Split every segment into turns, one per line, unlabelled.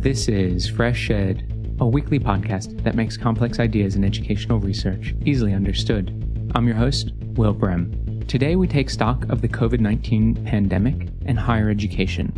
This is Fresh Ed, a weekly podcast that makes complex ideas in educational research easily understood. I'm your host, Will Brehm. Today we take stock of the COVID 19 pandemic and higher education.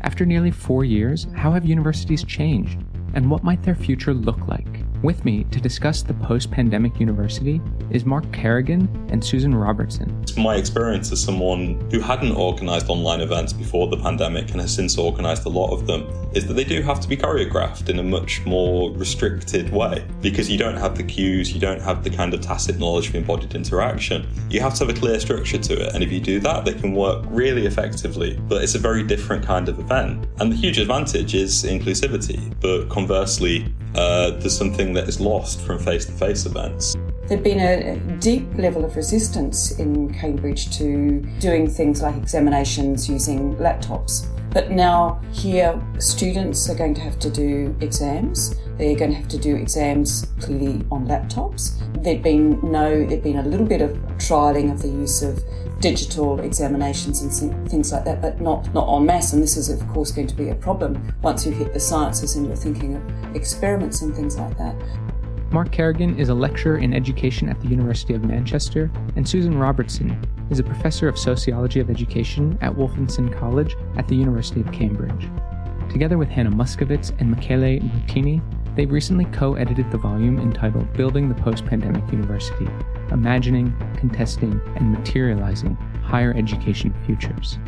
After nearly four years, how have universities changed? And what might their future look like? With me to discuss the post pandemic university is Mark Carrigan and Susan Robertson.
My experience as someone who hadn't organised online events before the pandemic and has since organised a lot of them is that they do have to be choreographed in a much more restricted way because you don't have the cues, you don't have the kind of tacit knowledge of embodied interaction. You have to have a clear structure to it, and if you do that, they can work really effectively. But it's a very different kind of event. And the huge advantage is inclusivity, but conversely, uh, there's something that is lost from face to face events.
There'd been a deep level of resistance in Cambridge to doing things like examinations using laptops. But now, here, students are going to have to do exams. They're going to have to do exams clearly on laptops. There'd been no, there'd been a little bit of trialing of the use of digital examinations and things like that, but not, not en masse. And this is, of course, going to be a problem once you hit the sciences and you're thinking of experiments and things like that.
Mark Carrigan is a lecturer in education at the University of Manchester, and Susan Robertson is a professor of sociology of education at Wolfson College at the University of Cambridge. Together with Hannah Moscovitz and Michele Martini, they've recently co edited the volume entitled Building the Post Pandemic University Imagining, Contesting, and Materializing Higher Education Futures.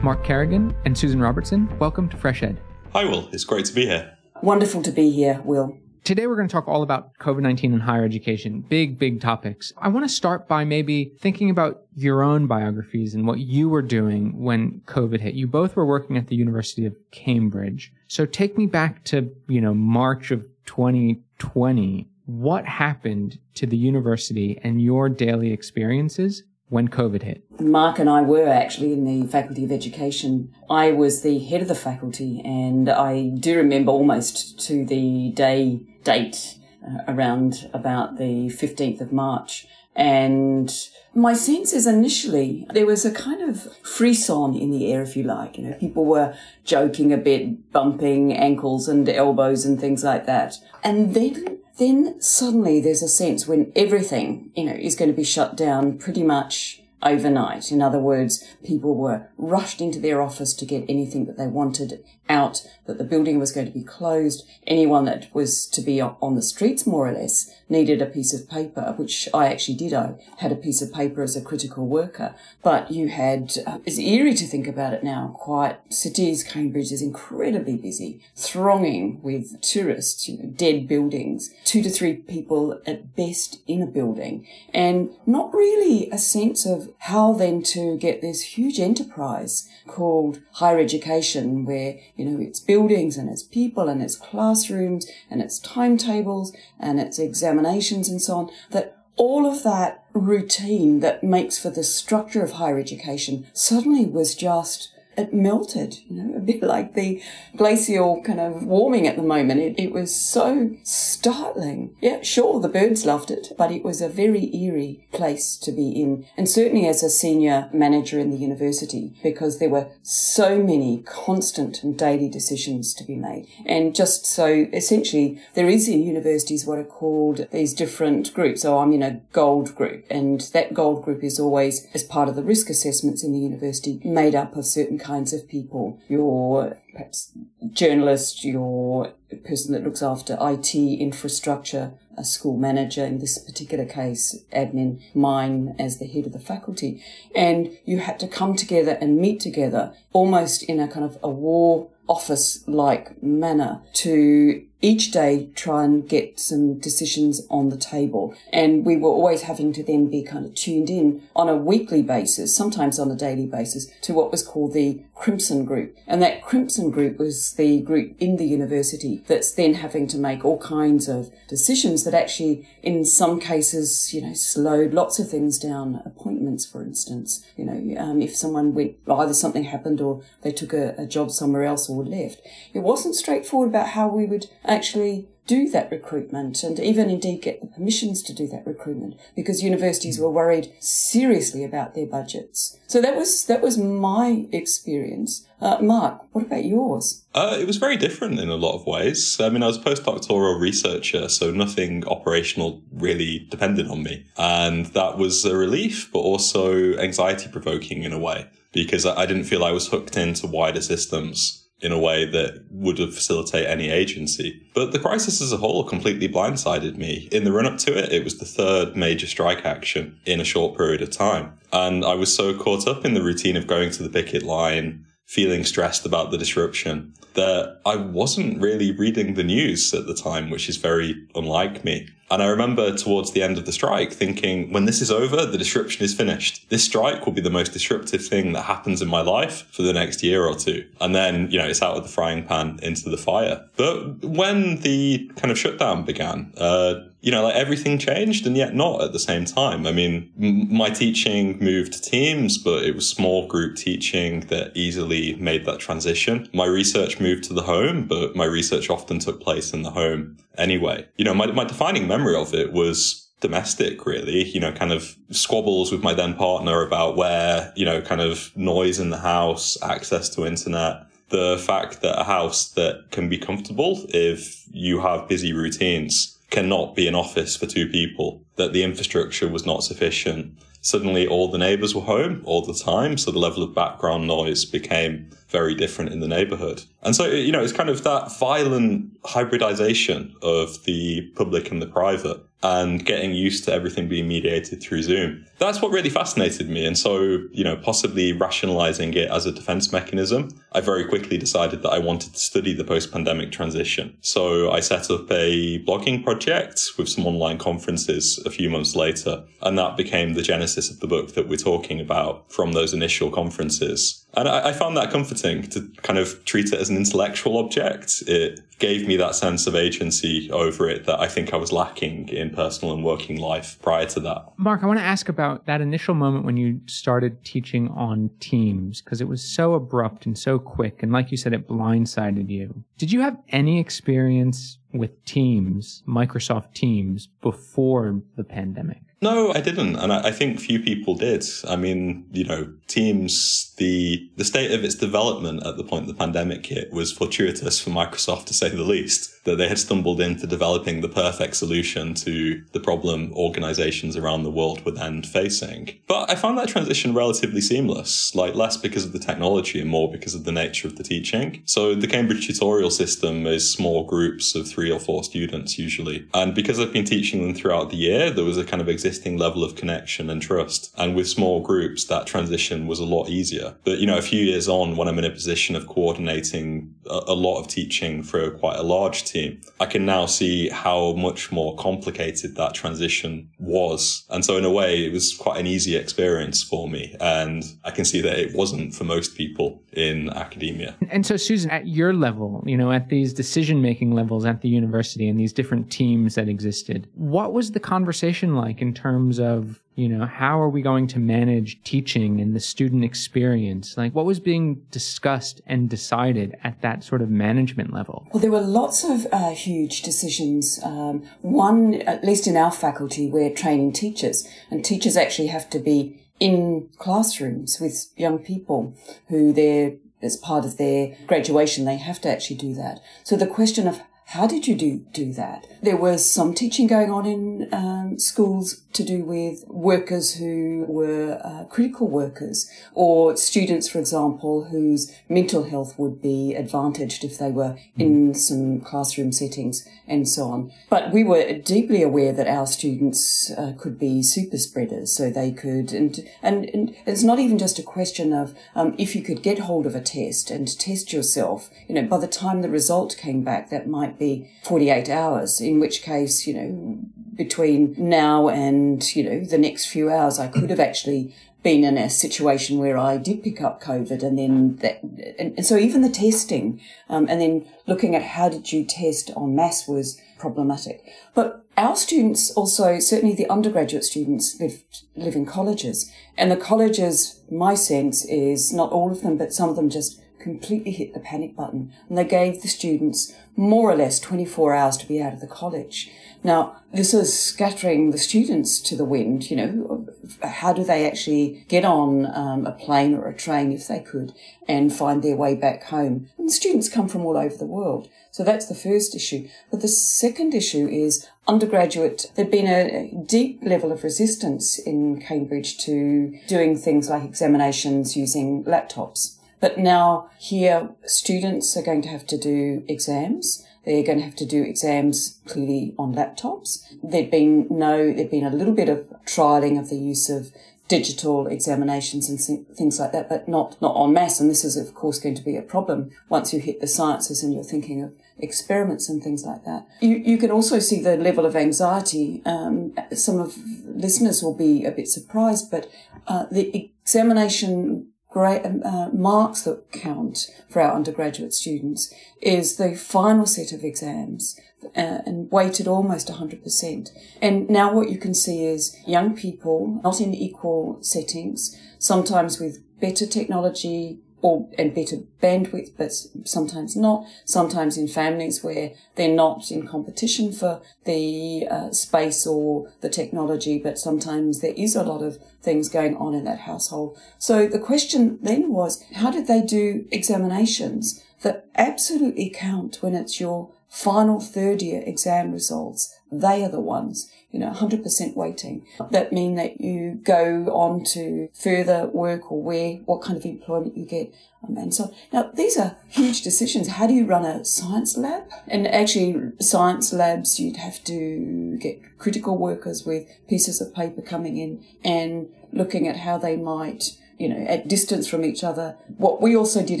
Mark Carrigan and Susan Robertson, welcome to Fresh Ed.
Hi, Will. It's great to be here.
Wonderful to be here, Will.
Today, we're going to talk all about COVID 19 and higher education. Big, big topics. I want to start by maybe thinking about your own biographies and what you were doing when COVID hit. You both were working at the University of Cambridge. So take me back to, you know, March of 2020. What happened to the university and your daily experiences when COVID hit?
Mark and I were actually in the Faculty of Education. I was the head of the faculty, and I do remember almost to the day date uh, around about the 15th of March. And my sense is initially there was a kind of frisson in the air, if you like. You know, people were joking a bit, bumping ankles and elbows and things like that. And then then suddenly there's a sense when everything, you know, is going to be shut down pretty much overnight. In other words, people were rushed into their office to get anything that they wanted out, that the building was going to be closed. Anyone that was to be on the streets, more or less, needed a piece of paper, which I actually did. I had a piece of paper as a critical worker. But you had, uh, it's eerie to think about it now, quite cities, Cambridge is incredibly busy, thronging with tourists, you know, dead buildings, two to three people at best in a building, and not really a sense of how then to get this huge enterprise called higher education where, you know, it's buildings and it's people and it's classrooms and it's timetables and it's examinations and so on, that all of that routine that makes for the structure of higher education suddenly was just it melted, you know, a bit like the glacial kind of warming at the moment. It, it was so startling. Yeah, sure, the birds loved it, but it was a very eerie place to be in. And certainly as a senior manager in the university, because there were so many constant and daily decisions to be made. And just so essentially, there is in universities what are called these different groups. So I'm in a gold group, and that gold group is always, as part of the risk assessments in the university, made up of certain kinds of people. Your perhaps journalist, your person that looks after IT infrastructure, a school manager in this particular case, admin, mine as the head of the faculty. And you had to come together and meet together almost in a kind of a war office like manner to each day try and get some decisions on the table. And we were always having to then be kind of tuned in on a weekly basis, sometimes on a daily basis, to what was called the Crimson Group. And that Crimson Group was the group in the university that's then having to make all kinds of decisions that actually, in some cases, you know, slowed lots of things down. Appointments, for instance, you know, um, if someone went, either something happened or they took a, a job somewhere else or or left. It wasn't straightforward about how we would actually do that recruitment and even indeed get the permissions to do that recruitment because universities were worried seriously about their budgets. So that was that was my experience. Uh, Mark, what about yours?
Uh, it was very different in a lot of ways. I mean, I was a postdoctoral researcher, so nothing operational really depended on me. And that was a relief, but also anxiety provoking in a way because I didn't feel I was hooked into wider systems in a way that would have facilitate any agency. But the crisis as a whole completely blindsided me. In the run up to it, it was the third major strike action in a short period of time. And I was so caught up in the routine of going to the picket line, feeling stressed about the disruption, that I wasn't really reading the news at the time, which is very unlike me. And I remember towards the end of the strike thinking, when this is over, the disruption is finished. This strike will be the most disruptive thing that happens in my life for the next year or two. And then, you know, it's out of the frying pan into the fire. But when the kind of shutdown began, uh, you know, like everything changed and yet not at the same time. I mean, m- my teaching moved to teams, but it was small group teaching that easily made that transition. My research moved to the home, but my research often took place in the home anyway. You know, my, my defining memory of it was domestic really you know kind of squabbles with my then partner about where you know kind of noise in the house access to internet the fact that a house that can be comfortable if you have busy routines cannot be an office for two people, that the infrastructure was not sufficient. Suddenly all the neighbors were home all the time, so the level of background noise became very different in the neighborhood. And so, you know, it's kind of that violent hybridization of the public and the private and getting used to everything being mediated through Zoom. That's what really fascinated me. And so, you know, possibly rationalizing it as a defense mechanism, I very quickly decided that I wanted to study the post pandemic transition. So I set up a blogging project with some online conferences a few months later. And that became the genesis of the book that we're talking about from those initial conferences. And I, I found that comforting to kind of treat it as an intellectual object. It gave me that sense of agency over it that I think I was lacking in personal and working life prior to that.
Mark, I want to ask about that initial moment when you started teaching on Teams, because it was so abrupt and so quick. And like you said, it blindsided you. Did you have any experience with Teams, Microsoft Teams, before the pandemic?
No, I didn't, and I, I, think few people did. I mean, you know, Teams, the the state of its development at the point the pandemic hit was fortuitous for Microsoft, to say the least. That they had stumbled into developing the perfect solution to the problem organizations around the world were then facing. But I found that transition relatively seamless, like less because of the technology and more because of the nature of the teaching. So the Cambridge tutorial system is small groups of three or four students usually, and because I've been teaching them throughout the year, there was a kind of existing level of connection and trust. And with small groups, that transition was a lot easier. But, you know, a few years on, when I'm in a position of coordinating a, a lot of teaching for quite a large team, I can now see how much more complicated that transition was. And so in a way, it was quite an easy experience for me. And I can see that it wasn't for most people in academia.
And so, Susan, at your level, you know, at these decision making levels at the university and these different teams that existed, what was the conversation like in terms of you know how are we going to manage teaching and the student experience? Like what was being discussed and decided at that sort of management level?
Well there were lots of uh, huge decisions um, one at least in our faculty we're training teachers and teachers actually have to be in classrooms with young people who they're as part of their graduation they have to actually do that. So the question of how did you do, do that? There was some teaching going on in um, schools to do with workers who were uh, critical workers or students, for example, whose mental health would be advantaged if they were mm. in some classroom settings and so on. But we were deeply aware that our students uh, could be super spreaders, so they could, and, and, and it's not even just a question of um, if you could get hold of a test and test yourself, you know, by the time the result came back, that might be 48 hours, in which case, you know, between now and, you know, the next few hours, I could have actually been in a situation where I did pick up COVID and then that, and, and so even the testing, um, and then looking at how did you test en masse was problematic. But our students also, certainly the undergraduate students live, live in colleges and the colleges, my sense is not all of them, but some of them just completely hit the panic button and they gave the students more or less 24 hours to be out of the college. Now, this is scattering the students to the wind. You know, how do they actually get on um, a plane or a train if they could and find their way back home? And students come from all over the world. So that's the first issue. But the second issue is undergraduate. There'd been a deep level of resistance in Cambridge to doing things like examinations using laptops. But now here, students are going to have to do exams. They're going to have to do exams clearly on laptops. There'd been no, there'd been a little bit of trialing of the use of digital examinations and things like that, but not, not en masse. And this is, of course, going to be a problem once you hit the sciences and you're thinking of experiments and things like that. You, you can also see the level of anxiety. Um, some of listeners will be a bit surprised, but uh, the examination great um, uh, marks that count for our undergraduate students is the final set of exams uh, and weighted almost 100%. And now what you can see is young people, not in equal settings, sometimes with better technology, or and better bandwidth, but sometimes not. Sometimes in families where they're not in competition for the uh, space or the technology, but sometimes there is a lot of things going on in that household. So the question then was, how did they do examinations that absolutely count when it's your final third year exam results? They are the ones you know, 100% weighting. That mean that you go on to further work or where, what kind of employment you get. Um, and so now these are huge decisions. How do you run a science lab? And actually science labs, you'd have to get critical workers with pieces of paper coming in and looking at how they might you know, at distance from each other. What we also did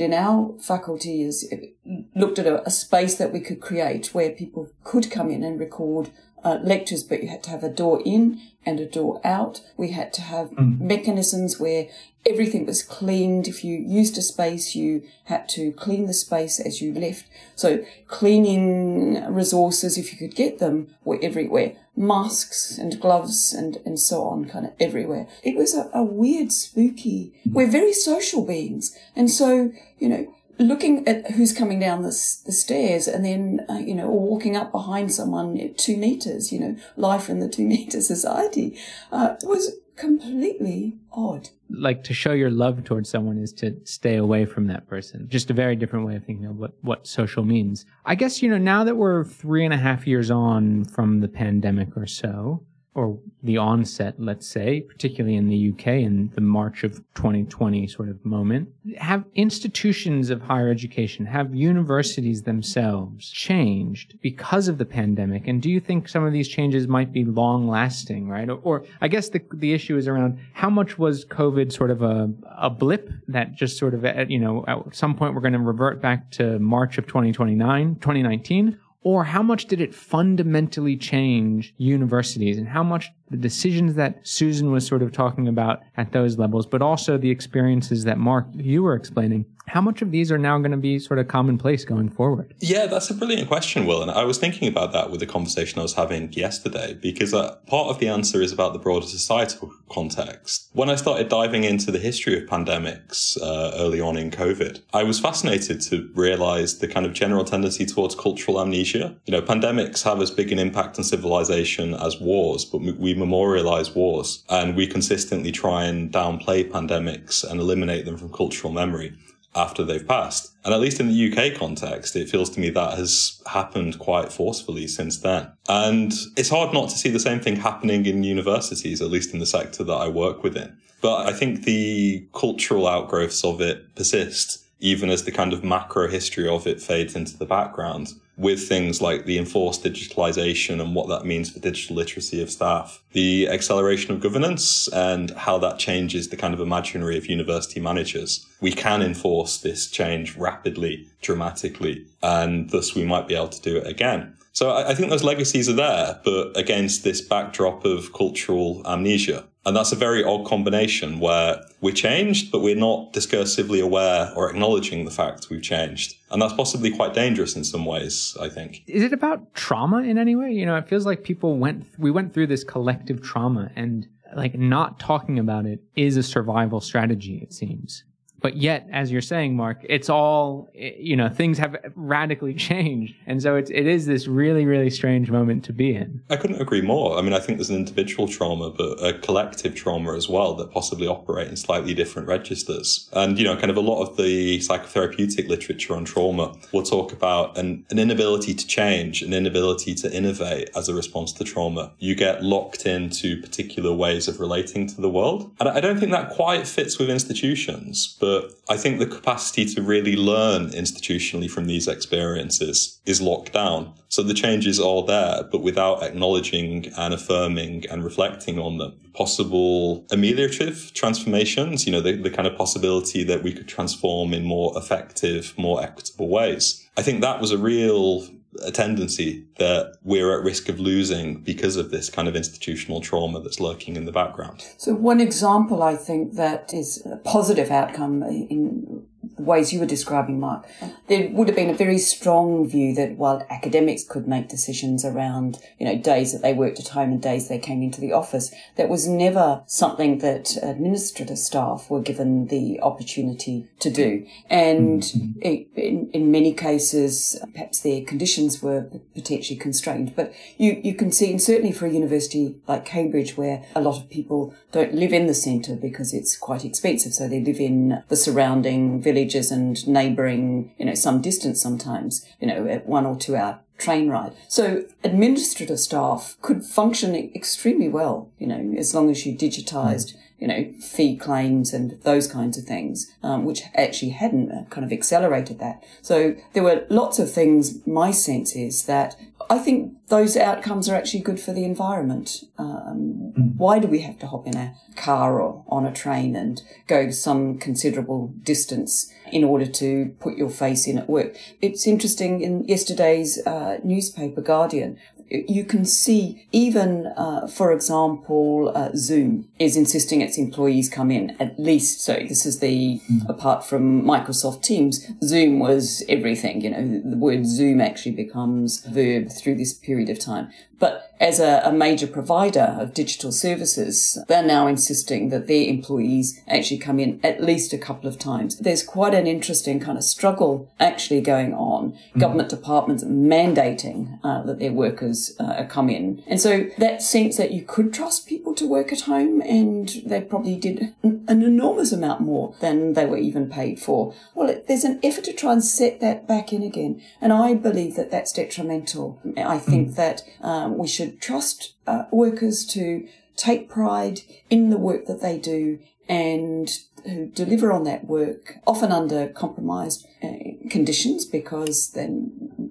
in our faculty is looked at a, a, space that we could create where people could come in and record uh, lectures, but you had to have a door in and a door out. We had to have mm. mechanisms where everything was cleaned. If you used a space, you had to clean the space as you left. So cleaning resources, if you could get them, were everywhere. Masks and gloves and, and so on, kind of everywhere. It was a, a weird, spooky, we're very social beings. And so, you know, looking at who's coming down the, the stairs and then, uh, you know, or walking up behind someone two meters, you know, life in the two meter society, uh, was completely odd.
Like to show your love towards someone is to stay away from that person. Just a very different way of thinking of what, what social means. I guess, you know, now that we're three and a half years on from the pandemic or so, or the onset, let's say, particularly in the UK in the March of 2020 sort of moment, have institutions of higher education, have universities themselves changed because of the pandemic? And do you think some of these changes might be long lasting, right? Or, or, I guess the, the issue is around how much was COVID sort of a, a blip that just sort of, at, you know, at some point we're going to revert back to March of 2029, 2019? Or how much did it fundamentally change universities? And how much the decisions that Susan was sort of talking about at those levels, but also the experiences that Mark, you were explaining, how much of these are now going to be sort of commonplace going forward?
Yeah, that's a brilliant question, Will. And I was thinking about that with the conversation I was having yesterday, because uh, part of the answer is about the broader societal context. When I started diving into the history of pandemics uh, early on in COVID, I was fascinated to realize the kind of general tendency towards cultural amnesia. You know, pandemics have as big an impact on civilization as wars, but we memorialize wars and we consistently try and downplay pandemics and eliminate them from cultural memory after they've passed. And at least in the UK context, it feels to me that has happened quite forcefully since then. And it's hard not to see the same thing happening in universities, at least in the sector that I work within. But I think the cultural outgrowths of it persist, even as the kind of macro history of it fades into the background with things like the enforced digitalization and what that means for digital literacy of staff, the acceleration of governance and how that changes the kind of imaginary of university managers. We can enforce this change rapidly, dramatically, and thus we might be able to do it again. So I, think those legacies are there, but against this backdrop of cultural amnesia. And that's a very odd combination where we're changed, but we're not discursively aware or acknowledging the fact we've changed. And that's possibly quite dangerous in some ways, I think.
Is it about trauma in any way? You know, it feels like people went, we went through this collective trauma and like not talking about it is a survival strategy, it seems. But yet, as you're saying, Mark, it's all, you know, things have radically changed. And so it's, it is this really, really strange moment to be in.
I couldn't agree more. I mean, I think there's an individual trauma, but a collective trauma as well that possibly operate in slightly different registers. And, you know, kind of a lot of the psychotherapeutic literature on trauma will talk about an, an inability to change, an inability to innovate as a response to trauma. You get locked into particular ways of relating to the world. And I don't think that quite fits with institutions, but I think the capacity to really learn institutionally from these experiences is locked down. So the changes are there, but without acknowledging and affirming and reflecting on them. Possible ameliorative transformations, you know, the, the kind of possibility that we could transform in more effective, more equitable ways. I think that was a real a tendency that we're at risk of losing because of this kind of institutional trauma that's lurking in the background.
So, one example I think that is a positive outcome in the ways you were describing, Mark, there would have been a very strong view that while academics could make decisions around, you know, days that they worked at home and days they came into the office, that was never something that administrative staff were given the opportunity to do. And in, in many cases, perhaps their conditions were potentially constrained. But you, you can see, and certainly for a university like Cambridge, where a lot of people don't live in the centre because it's quite expensive, so they live in the surrounding villages and neighbouring, you know, some distance sometimes, you know, at one or two hour train ride. So administrative staff could function extremely well, you know, as long as you digitized, you know, fee claims and those kinds of things, um, which actually hadn't uh, kind of accelerated that. So there were lots of things. My sense is that I think those outcomes are actually good for the environment. Um, mm. Why do we have to hop in a car or on a train and go some considerable distance in order to put your face in at work? It's interesting in yesterday's uh, newspaper, Guardian, you can see even, uh, for example, uh, Zoom is insisting its employees come in at least. So this is the, mm. apart from Microsoft Teams, Zoom was everything. You know, the word Zoom actually becomes verb through this period of time. But as a, a, major provider of digital services, they're now insisting that their employees actually come in at least a couple of times. There's quite an interesting kind of struggle actually going on. Mm. Government departments mandating uh, that their workers uh, come in. And so that sense that you could trust people to work at home and they probably did an, an enormous amount more than they were even paid for. Well, it, there's an effort to try and set that back in again. And I believe that that's detrimental. I think mm. that um, um, we should trust uh, workers to take pride in the work that they do and who deliver on that work, often under compromised uh, conditions because then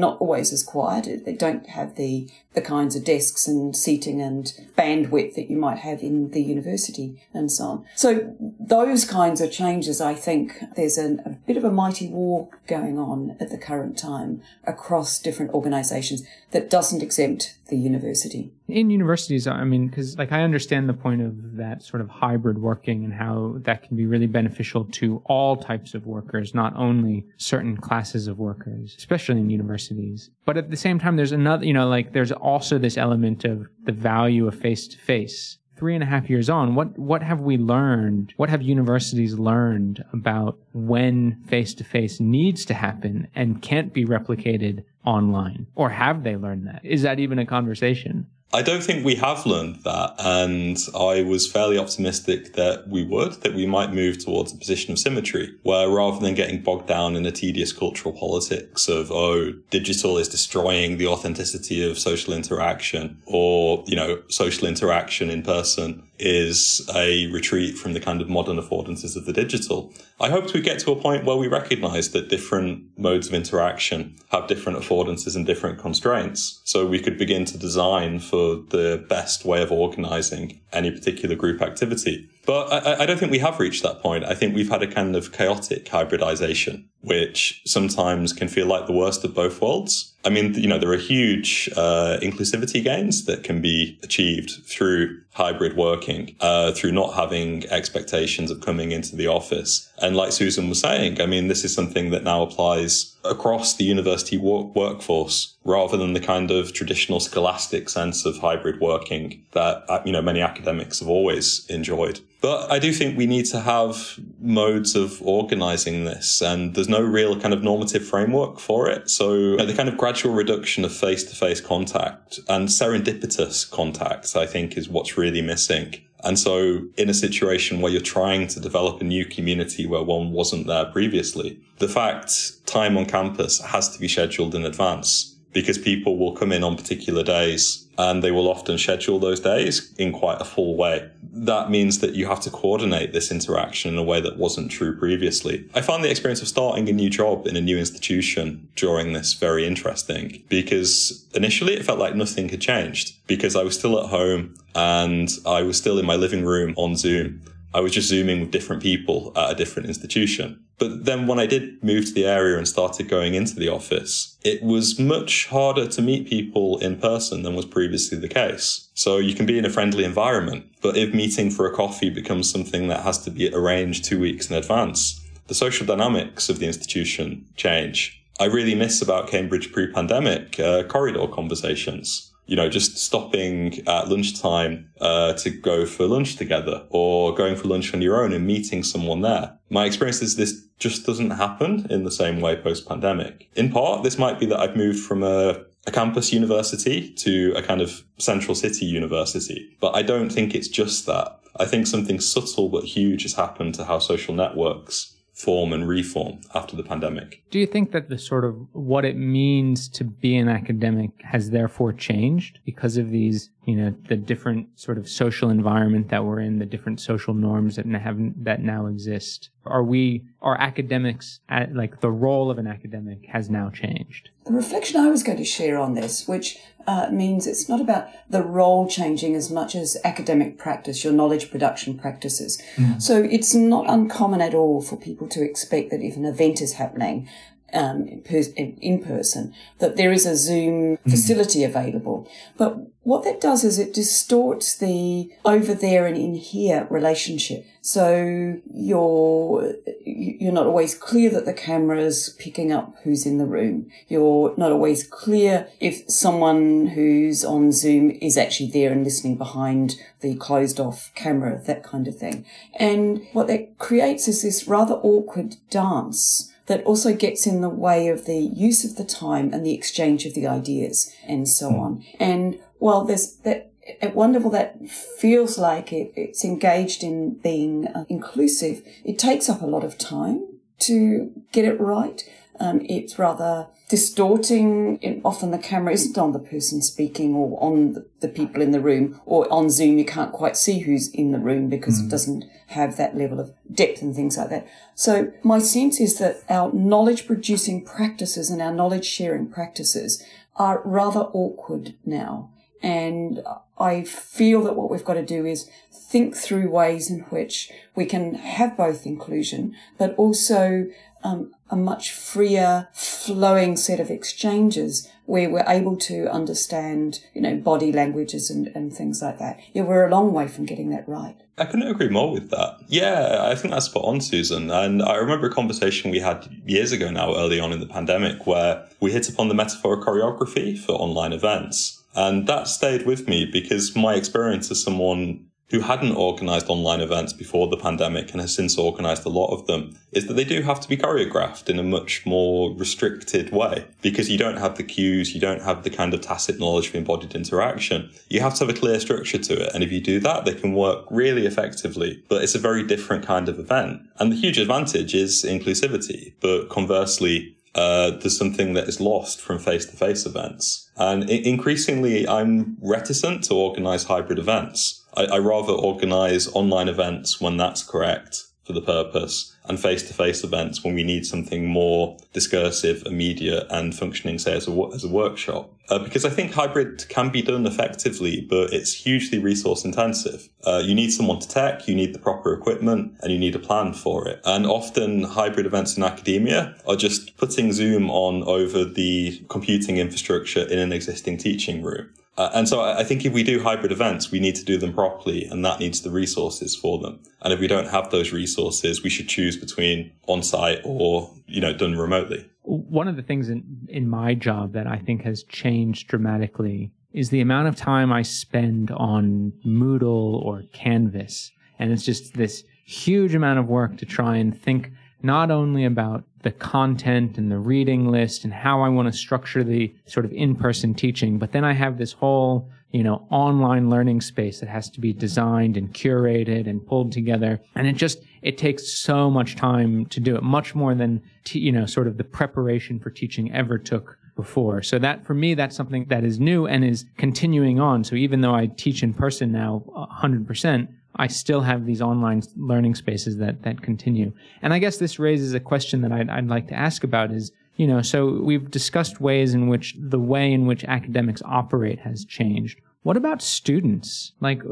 not always as quiet. They don't have the, the kinds of desks and seating and bandwidth that you might have in the university and so on. So those kinds of changes, I think there's an, a bit of a mighty war going on at the current time across different organisations that doesn't exempt the university.
In universities, I mean, because like I understand the point of that sort of hybrid working and how that can be really beneficial to all types of workers, not only certain classes of workers, especially in universities. But at the same time, there's another, you know, like there's also this element of the value of face to face three and a half years on, what what have we learned? What have universities learned about when face to face needs to happen and can't be replicated online? Or have they learned that? Is that even a conversation?
I don't think we have learned that. And I was fairly optimistic that we would, that we might move towards a position of symmetry where rather than getting bogged down in a tedious cultural politics of, oh, digital is destroying the authenticity of social interaction or, you know, social interaction in person is a retreat from the kind of modern affordances of the digital. I hoped we get to a point where we recognize that different modes of interaction have different affordances and different constraints. So we could begin to design for the best way of organizing any particular group activity. But I, I, don't think we have reached that point. I think we've had a kind of chaotic hybridization, which sometimes can feel like the worst of both worlds. I mean, you know, there are huge uh, inclusivity gains that can be achieved through hybrid working, uh, through not having expectations of coming into the office. And like Susan was saying, I mean, this is something that now applies across the university work- workforce rather than the kind of traditional scholastic sense of hybrid working that, uh, you know, many academics have always enjoyed. But I do think we need to have modes of organizing this, and there's no real kind of normative framework for it. So you know, the kind of gradual reduction of face to face contact and serendipitous contact, I think, is what's really missing. And so in a situation where you're trying to develop a new community where one wasn't there previously, the fact time on campus has to be scheduled in advance because people will come in on particular days and they will often schedule those days in quite a full way. That means that you have to coordinate this interaction in a way that wasn't true previously. I found the experience of starting a new job in a new institution during this very interesting because initially it felt like nothing had changed because I was still at home and I was still in my living room on Zoom. I was just Zooming with different people at a different institution. But then when I did move to the area and started going into the office, it was much harder to meet people in person than was previously the case. So you can be in a friendly environment, but if meeting for a coffee becomes something that has to be arranged two weeks in advance, the social dynamics of the institution change. I really miss about Cambridge pre-pandemic uh, corridor conversations you know, just stopping at lunchtime uh, to go for lunch together or going for lunch on your own and meeting someone there. My experience is this just doesn't happen in the same way post pandemic. In part, this might be that I've moved from a, a campus university to a kind of central city university, but I don't think it's just that. I think something subtle but huge has happened to how social networks form and reform after the pandemic.
Do you think that the sort of what it means to be an academic has therefore changed because of these, you know, the different sort of social environment that we're in, the different social norms that have that now exist? Are we are academics at like the role of an academic has now changed?
The reflection I was going to share on this, which uh, means it's not about the role changing as much as academic practice, your knowledge production practices. Mm. So it's not uncommon at all for people to expect that if an event is happening, um, in person, that there is a Zoom mm. facility available. But what that does is it distorts the over there and in here relationship. So you're, you're not always clear that the camera's picking up who's in the room. You're not always clear if someone who's on Zoom is actually there and listening behind the closed off camera, that kind of thing. And what that creates is this rather awkward dance that also gets in the way of the use of the time and the exchange of the ideas and so hmm. on. And while there's that at wonderful that feels like it, it's engaged in being uh, inclusive, it takes up a lot of time to get it right. Um, it's rather distorting. It, often the camera isn't on the person speaking or on the, the, people in the room, or on Zoom you can't quite see who's in the room because mm. it doesn't have that level of depth and things like that. So my sense is that our knowledge producing practices and our knowledge sharing practices are rather awkward now. And I feel that what we've got to do is think through ways in which we can have both inclusion, but also um, a much freer, flowing set of exchanges where we're able to understand, you know, body languages and, and things like that. Yeah, we're a long way from getting that right.
I couldn't agree more with that. Yeah, I think that's spot on, Susan. And I remember a conversation we had years ago now, early on in the pandemic, where we hit upon the metaphor of choreography for online events. And that stayed with me because my experience as someone who hadn't organized online events before the pandemic and has since organized a lot of them is that they do have to be choreographed in a much more restricted way because you don't have the cues, you don't have the kind of tacit knowledge of embodied interaction. You have to have a clear structure to it. And if you do that, they can work really effectively, but it's a very different kind of event. And the huge advantage is inclusivity, but conversely, uh, there's something that is lost from face to face events. And increasingly, I'm reticent to organize hybrid events I, I rather organize online events when that's correct for the purpose and face-to-face events when we need something more discursive, immediate, and functioning, say, as a, as a workshop. Uh, because I think hybrid can be done effectively, but it's hugely resource intensive. Uh, you need someone to tech, you need the proper equipment, and you need a plan for it. And often hybrid events in academia are just putting Zoom on over the computing infrastructure in an existing teaching room. Uh, and so I think if we do hybrid events, we need to do them properly and that needs the resources for them. And if we don't have those resources, we should choose between on site or, you know, done remotely.
One of the things in, in my job that I think has changed dramatically is the amount of time I spend on Moodle or Canvas And it's just this huge amount of work to try and think not only about the content and the reading list and how I want to structure the sort of in-person teaching, but then I have this whole, you know, online learning space that has to be designed and curated and pulled together. And it just, it takes so much time to do it, much more than, t- you know, sort of the preparation for teaching ever took before. So that for me, that's something that is new and is continuing on. So even though I teach in person now 100%, I still have these online learning spaces that, that continue. And I guess this raises a question that I'd, I'd like to ask about is, you know, so we've discussed ways in which the way in which academics operate has changed. What about students? Like,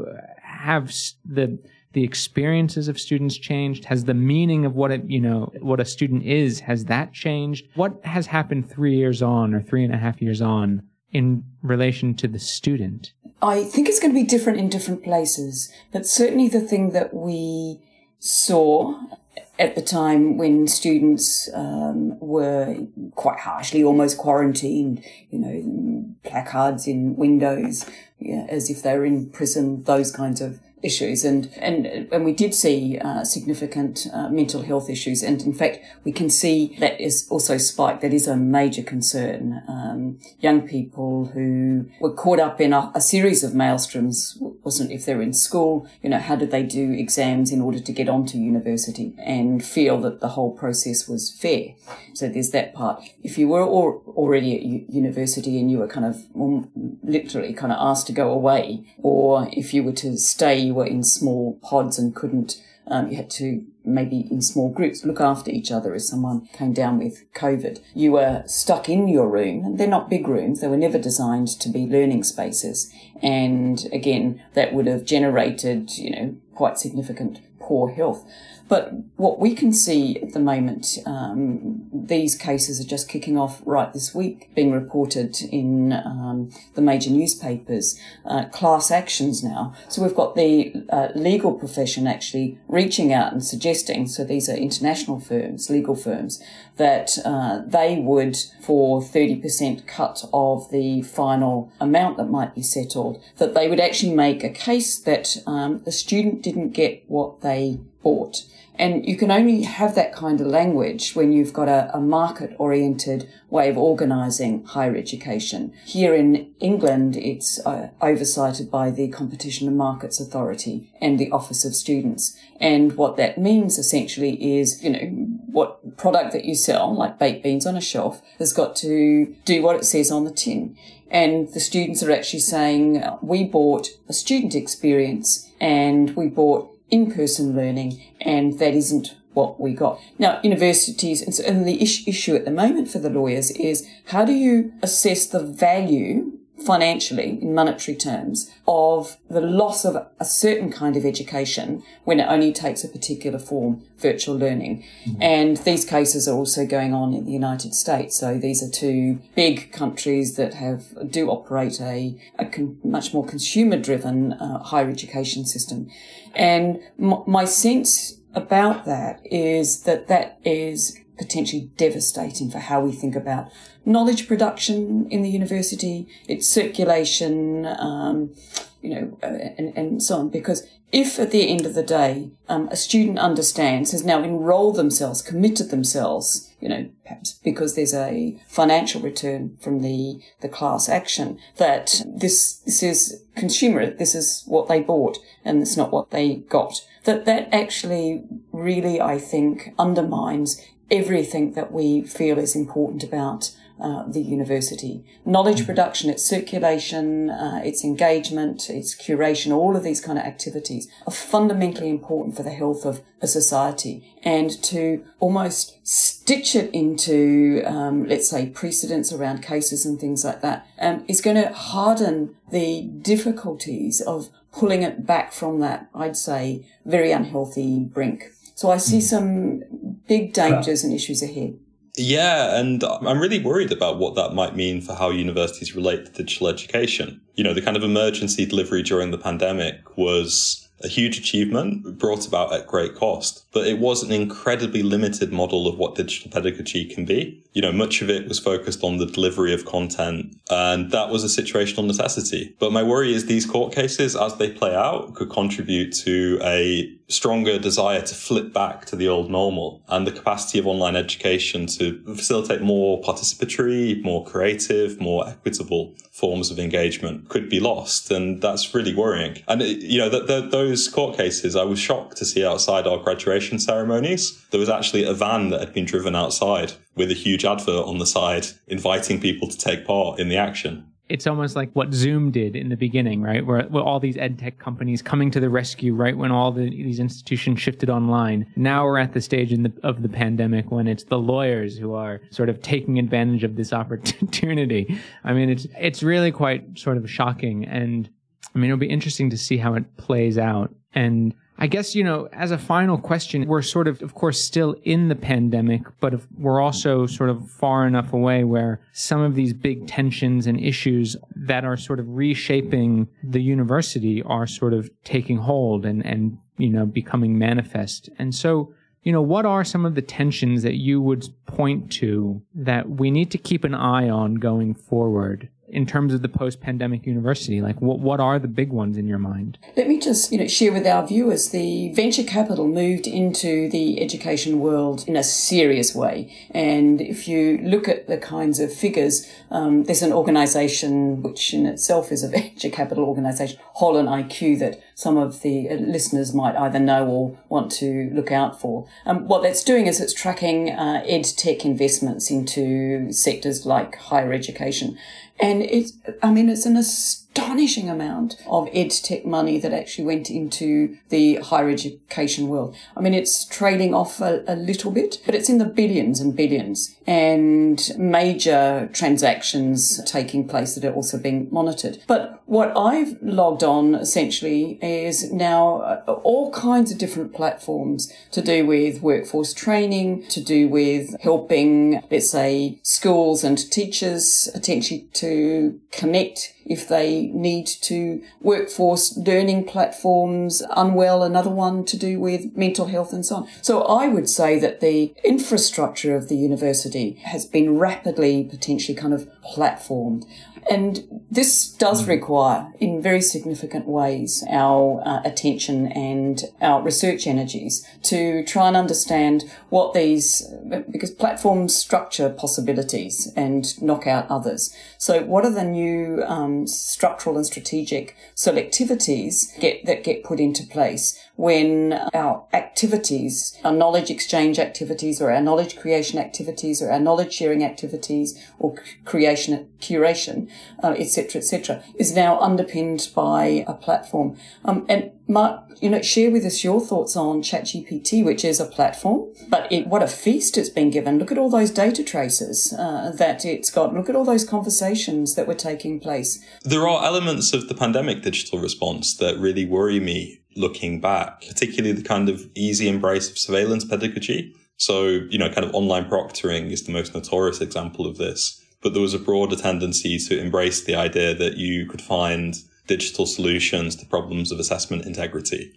have the, the experiences of students changed? Has the meaning of what it, you know, what a student is, has that changed? What has happened three years on or three and a half years on in relation to the student?
I think it's going to be different in different places, but certainly the thing that we saw at the time when students um, were quite harshly almost quarantined, you know, placards in windows, yeah, as if they were in prison, those kinds of issues. And and and we did see uh, significant uh, mental health issues. And in fact we can see that is also spiked. That is a major concern. Um, young people who were caught up in a, a, series of maelstroms wasn't if they're in school you know how did they do exams in order to get onto university and feel that the whole process was fair? So there's that part. If you were already at u- university and you were kind of well, literally kind of asked to go away or if you were to stay you were in small pods and couldn't, um, you had to maybe in small groups look after each other as someone came down with COVID. You were stuck in your room. And they're not big rooms. They were never designed to be learning spaces. And again, that would have generated, you know, quite significant poor health. But what we can see at the moment, um, these cases are just kicking off right this week, being reported in um, the major newspapers, uh, class actions now. So we've got the uh, legal profession actually reaching out and suggesting, so these are international firms, legal firms, that uh, they would, for 30% cut of the final amount that might be settled, that they would actually make a case that um, the student didn't get what they bought. And you can only have that kind of language when you've got a, a market oriented way of organising higher education. Here in England, it's uh, oversighted by the Competition and Markets Authority and the Office of Students. And what that means essentially is, you know, what product that you sell, like baked beans on a shelf, has got to do what it says on the tin. And the students are actually saying, we bought a student experience and we bought in-person learning, and that isn't what we got. Now, universities, and, the issue at the moment for the lawyers is how do you assess the value financially, in monetary terms, of the loss of a certain kind of education when it only takes a particular form, virtual learning. Mm-hmm. And these cases are also going on in the United States. So these are two big countries that have, do operate a, a con, much more consumer driven uh, higher education system. And m- my sense about that is that that is potentially devastating for how we think about knowledge production in the university, its circulation, um, you know, uh, and, and so on. Because if at the end of the day, um, a student understands, has now enrolled themselves, committed themselves, you know, perhaps because there's a financial return from the, the class action, that this, this is consumer, this is what they bought and it's not what they got. That that actually really, I think, undermines everything that we feel is important about uh, the university. Knowledge mm-hmm. production, its circulation, uh, its engagement, its curation, all of these kind of activities are fundamentally important for the health of a society. And to almost stitch it into, um, let's say, precedents around cases and things like that, um, is going to harden the difficulties of pulling it back from that, I'd say, very unhealthy brink. So I see mm-hmm. some big dangers and issues ahead.
Yeah, and I'm really worried about what that might mean for how universities relate to digital education. You know, the kind of emergency delivery during the pandemic was a huge achievement brought about at great cost, but it was an incredibly limited model of what digital pedagogy can be. You know, much of it was focused on the delivery of content, and that was a situational necessity. But my worry is these court cases, as they play out, could contribute to a stronger desire to flip back to the old normal and the capacity of online education to facilitate more participatory, more creative, more equitable forms of engagement could be lost. And that's really worrying. And, you know, the, the, those court cases, I was shocked to see outside our graduation ceremonies. There was actually a van that had been driven outside with a huge advert on the side inviting people to take part in the action
it's almost like what Zoom did in the beginning, right? Where, where, all these ed tech companies coming to the rescue right when all the, these institutions shifted online. Now we're at the stage the, of the pandemic when it's the lawyers who are sort of taking advantage of this opportunity. I mean, it's it's really quite sort of shocking, and I mean it'll be interesting to see how it plays out. And I guess, you know, as a final question, we're sort of, of course, still in the pandemic, but we're also sort of far enough away where some of these big tensions and issues that are sort of reshaping the university are sort of taking hold and, and, you know, becoming manifest. And so, you know, what are some of the tensions that you would point to that we need to keep an eye on going forward? In terms of the post-pandemic university? Like, what what are the big ones in your mind?
Let me just you know share with our viewers the venture capital moved into the education world in a serious way, and if you look at the kinds of figures, um, there's an organisation which in itself is a venture capital organisation, HolonIQ, that some of the uh, listeners might either know or want to look out for. Um, what that's doing is it's tracking uh, ed tech investments into sectors like higher education. And it's, I mean, it's an astonishing amount of ed tech money that actually went into the higher education world. I mean, it's trailing off a, a little bit, but it's in the billions and billions and major transactions taking place that are also being monitored. But what I've logged on essentially is now uh, all kinds of different platforms to do with workforce training, to do with helping, let's say, schools and teachers potentially to connect if they need to workforce learning platforms, unwell, another one to do with mental health and so on. So I would say that the infrastructure of the university has been rapidly potentially kind of platformed. And this does hmm. require, in very significant ways, our uh, attention and our research energies to try and understand what these, because platforms structure possibilities and knock out others. So, what are the new um, structural and strategic selectivities get, that get put into place when our activities, our knowledge exchange activities, or our knowledge creation activities, or our knowledge sharing activities, or creation curation, etc., uh, etc., et is now underpinned by a platform. Um, and Mark, you know, share with us your thoughts on ChatGPT, which is a platform, but it, what a feast it's been given. Look at all those data traces uh, that it's got. Look at all those conversations that were taking place.
There are elements of the pandemic digital response that really worry me looking back, particularly the kind of easy embrace of surveillance pedagogy. So, you know, kind of online proctoring is the most notorious example of this. But there was a broader tendency to embrace the idea that you could find digital solutions to problems of assessment integrity.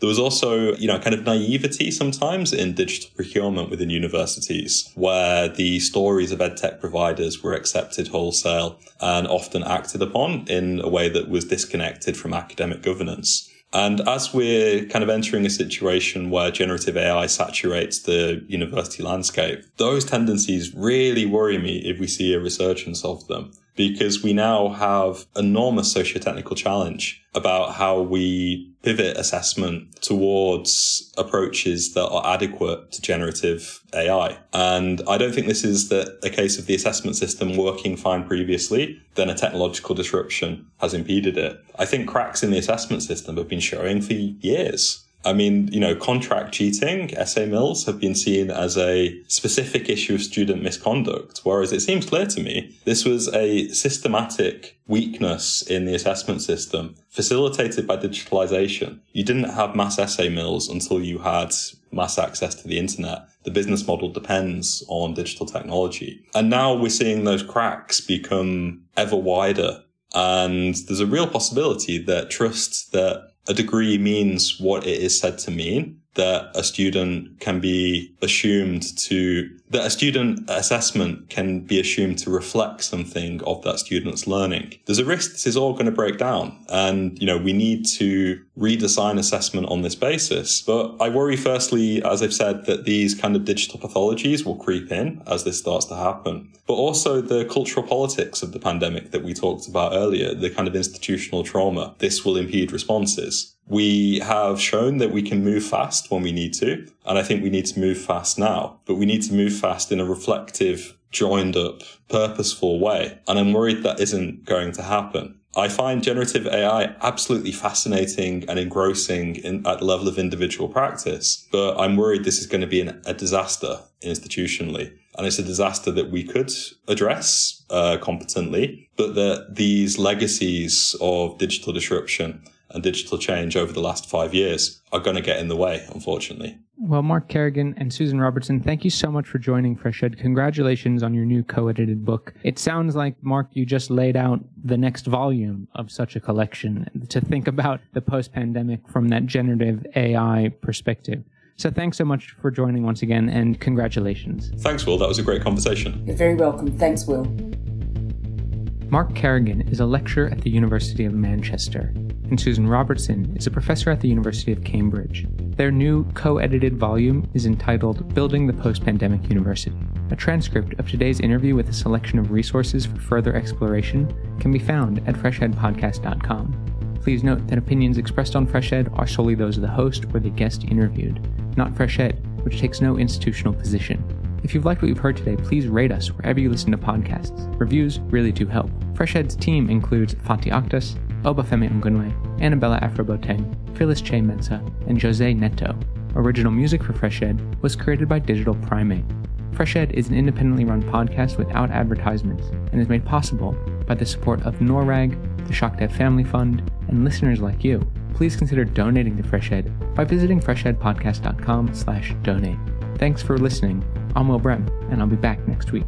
There was also, you know, kind of naivety sometimes in digital procurement within universities, where the stories of edtech providers were accepted wholesale and often acted upon in a way that was disconnected from academic governance. And as we're kind of entering a situation where generative AI saturates the university landscape, those tendencies really worry me if we see a resurgence of them because we now have enormous socio-technical challenge about how we pivot assessment towards approaches that are adequate to generative AI. And I don't think this is the, a case of the assessment system working fine previously, then a technological disruption has impeded it. I think cracks in the assessment system have been showing for years. I mean, you know, contract cheating, essay mills have been seen as a specific issue of student misconduct, whereas it seems clear to me this was a systematic weakness in the assessment system facilitated by digitalization. You didn't have mass essay mills until you had mass access to the internet. The business model depends on digital technology. And now we're seeing those cracks become ever wider. And there's a real possibility that trust that a degree means what it is said to mean, that a student can be assumed to that a student assessment can be assumed to reflect something of that student's learning. There's a risk this is all going to break down. And, you know, we need to redesign assessment on this basis. But I worry, firstly, as I've said, that these kind of digital pathologies will creep in as this starts to happen. But also the cultural politics of the pandemic that we talked about earlier, the kind of institutional trauma, this will impede responses. We have shown that we can move fast when we need to. And I think we need to move fast now, but we need to move fast in a reflective, joined up, purposeful way. And I'm worried that isn't going to happen. I find generative AI absolutely fascinating and engrossing in, at the level of individual practice, but I'm worried this is going to be an, a disaster institutionally. And it's a disaster that we could address uh, competently, but that these legacies of digital disruption and digital change over the last five years are going to get in the way, unfortunately.
Well, Mark Carrigan and Susan Robertson, thank you so much for joining FreshEd. Congratulations on your new co-edited book. It sounds like, Mark, you just laid out the next volume of such a collection to think about the post-pandemic from that generative AI perspective. So thanks so much for joining once again and congratulations.
Thanks, Will. That was a great conversation.
You're very welcome. Thanks, Will.
Mark Carrigan is a lecturer at the University of Manchester and Susan Robertson is a professor at the University of Cambridge. Their new co edited volume is entitled Building the Post Pandemic University. A transcript of today's interview with a selection of resources for further exploration can be found at freshedpodcast.com. Please note that opinions expressed on FreshEd are solely those of the host or the guest interviewed, not FreshEd, which takes no institutional position. If you've liked what you've heard today, please rate us wherever you listen to podcasts. Reviews really do help. FreshEd's team includes Fatih Aktas, Obafemi Ngunwe, Annabella Afroboteng, Phyllis Che Mensa, and Jose Neto. Original music for FreshEd was created by Digital Primate. FreshEd is an independently run podcast without advertisements and is made possible by the support of NORRAG, the Shock Family Fund, and listeners like you. Please consider donating to FreshEd by visiting freshedpodcast.com slash donate. Thanks for listening. I'm Will Brehm, and I'll be back next week.